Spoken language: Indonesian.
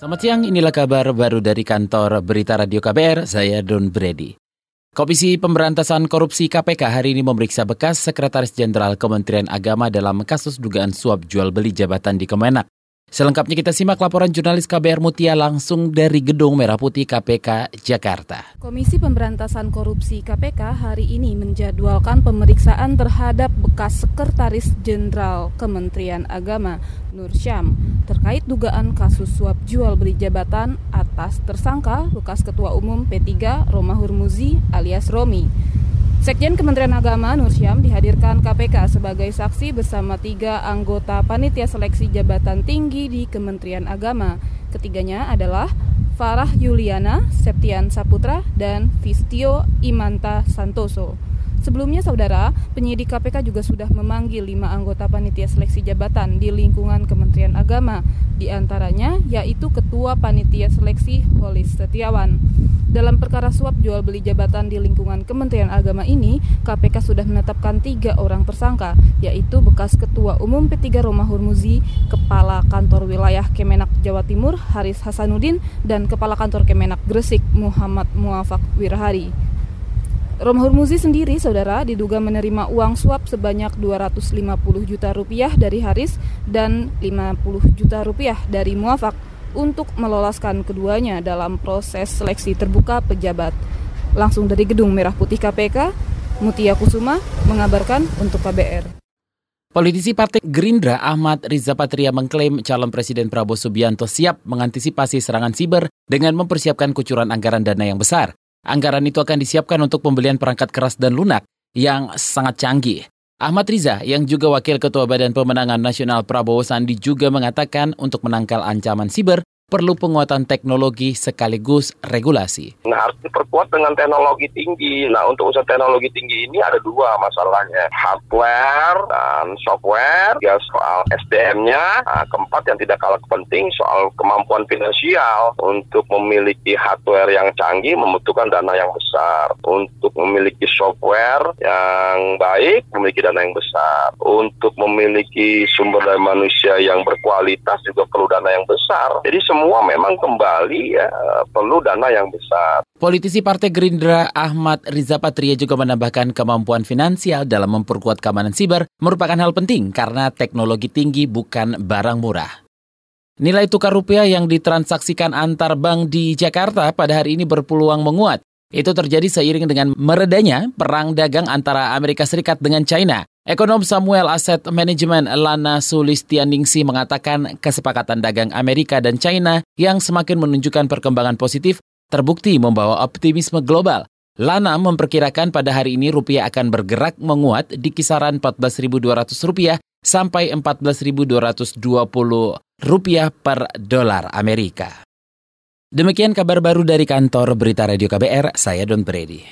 Selamat siang, inilah kabar baru dari kantor Berita Radio KBR, saya Don Brady. Komisi Pemberantasan Korupsi KPK hari ini memeriksa bekas Sekretaris Jenderal Kementerian Agama dalam kasus dugaan suap jual beli jabatan di Kemenak. Selengkapnya kita simak laporan jurnalis KBR Mutia langsung dari Gedung Merah Putih KPK Jakarta. Komisi Pemberantasan Korupsi KPK hari ini menjadwalkan pemeriksaan terhadap bekas Sekretaris Jenderal Kementerian Agama Nur Syam terkait dugaan kasus suap jual beli jabatan atas tersangka bekas Ketua Umum P3 Roma Hurmuzi alias Romi. Sekjen Kementerian Agama Nur Syam dihadirkan KPK sebagai saksi bersama tiga anggota panitia seleksi jabatan tinggi di Kementerian Agama. Ketiganya adalah Farah Yuliana, Septian Saputra, dan Vistio Imanta Santoso. Sebelumnya, saudara, penyidik KPK juga sudah memanggil lima anggota panitia seleksi jabatan di lingkungan Kementerian Agama, di antaranya yaitu Ketua Panitia Seleksi Holis Setiawan. Dalam perkara suap jual beli jabatan di lingkungan Kementerian Agama ini, KPK sudah menetapkan tiga orang tersangka, yaitu bekas Ketua Umum P3 Roma Hurmuzi, Kepala Kantor Wilayah Kemenak Jawa Timur Haris Hasanuddin, dan Kepala Kantor Kemenak Gresik Muhammad Muafak Wirahari. Rom Hurmuzi sendiri, saudara, diduga menerima uang suap sebanyak 250 juta rupiah dari Haris dan 50 juta rupiah dari Muafak untuk meloloskan keduanya dalam proses seleksi terbuka pejabat. Langsung dari Gedung Merah Putih KPK, Mutia Kusuma mengabarkan untuk KBR. Politisi Partai Gerindra Ahmad Riza Patria mengklaim calon Presiden Prabowo Subianto siap mengantisipasi serangan siber dengan mempersiapkan kucuran anggaran dana yang besar. Anggaran itu akan disiapkan untuk pembelian perangkat keras dan lunak yang sangat canggih. Ahmad Riza, yang juga Wakil Ketua Badan Pemenangan Nasional Prabowo Sandi juga mengatakan untuk menangkal ancaman siber, perlu penguatan teknologi sekaligus regulasi. Nah, harus diperkuat dengan teknologi tinggi. Nah, untuk usaha teknologi tinggi ini ada dua masalahnya. Hardware dan software. Ya, soal SDM-nya. Nah, keempat yang tidak kalah penting soal kemampuan finansial. Untuk memiliki hardware yang canggih membutuhkan dana yang besar. Untuk memiliki software yang baik memiliki dana yang besar. Untuk memiliki sumber daya manusia yang berkualitas juga perlu dana yang besar. Jadi semua semua memang kembali ya perlu dana yang besar. Politisi Partai Gerindra Ahmad Riza Patria juga menambahkan kemampuan finansial dalam memperkuat keamanan siber merupakan hal penting karena teknologi tinggi bukan barang murah. Nilai tukar rupiah yang ditransaksikan antar bank di Jakarta pada hari ini berpeluang menguat. Itu terjadi seiring dengan meredanya perang dagang antara Amerika Serikat dengan China. Ekonom Samuel Asset Management Lana Sulistianingsi mengatakan kesepakatan dagang Amerika dan China yang semakin menunjukkan perkembangan positif terbukti membawa optimisme global. Lana memperkirakan pada hari ini rupiah akan bergerak menguat di kisaran 14.200 rupiah sampai 14.220 rupiah per dolar Amerika. Demikian kabar baru dari kantor Berita Radio KBR, saya Don Brady.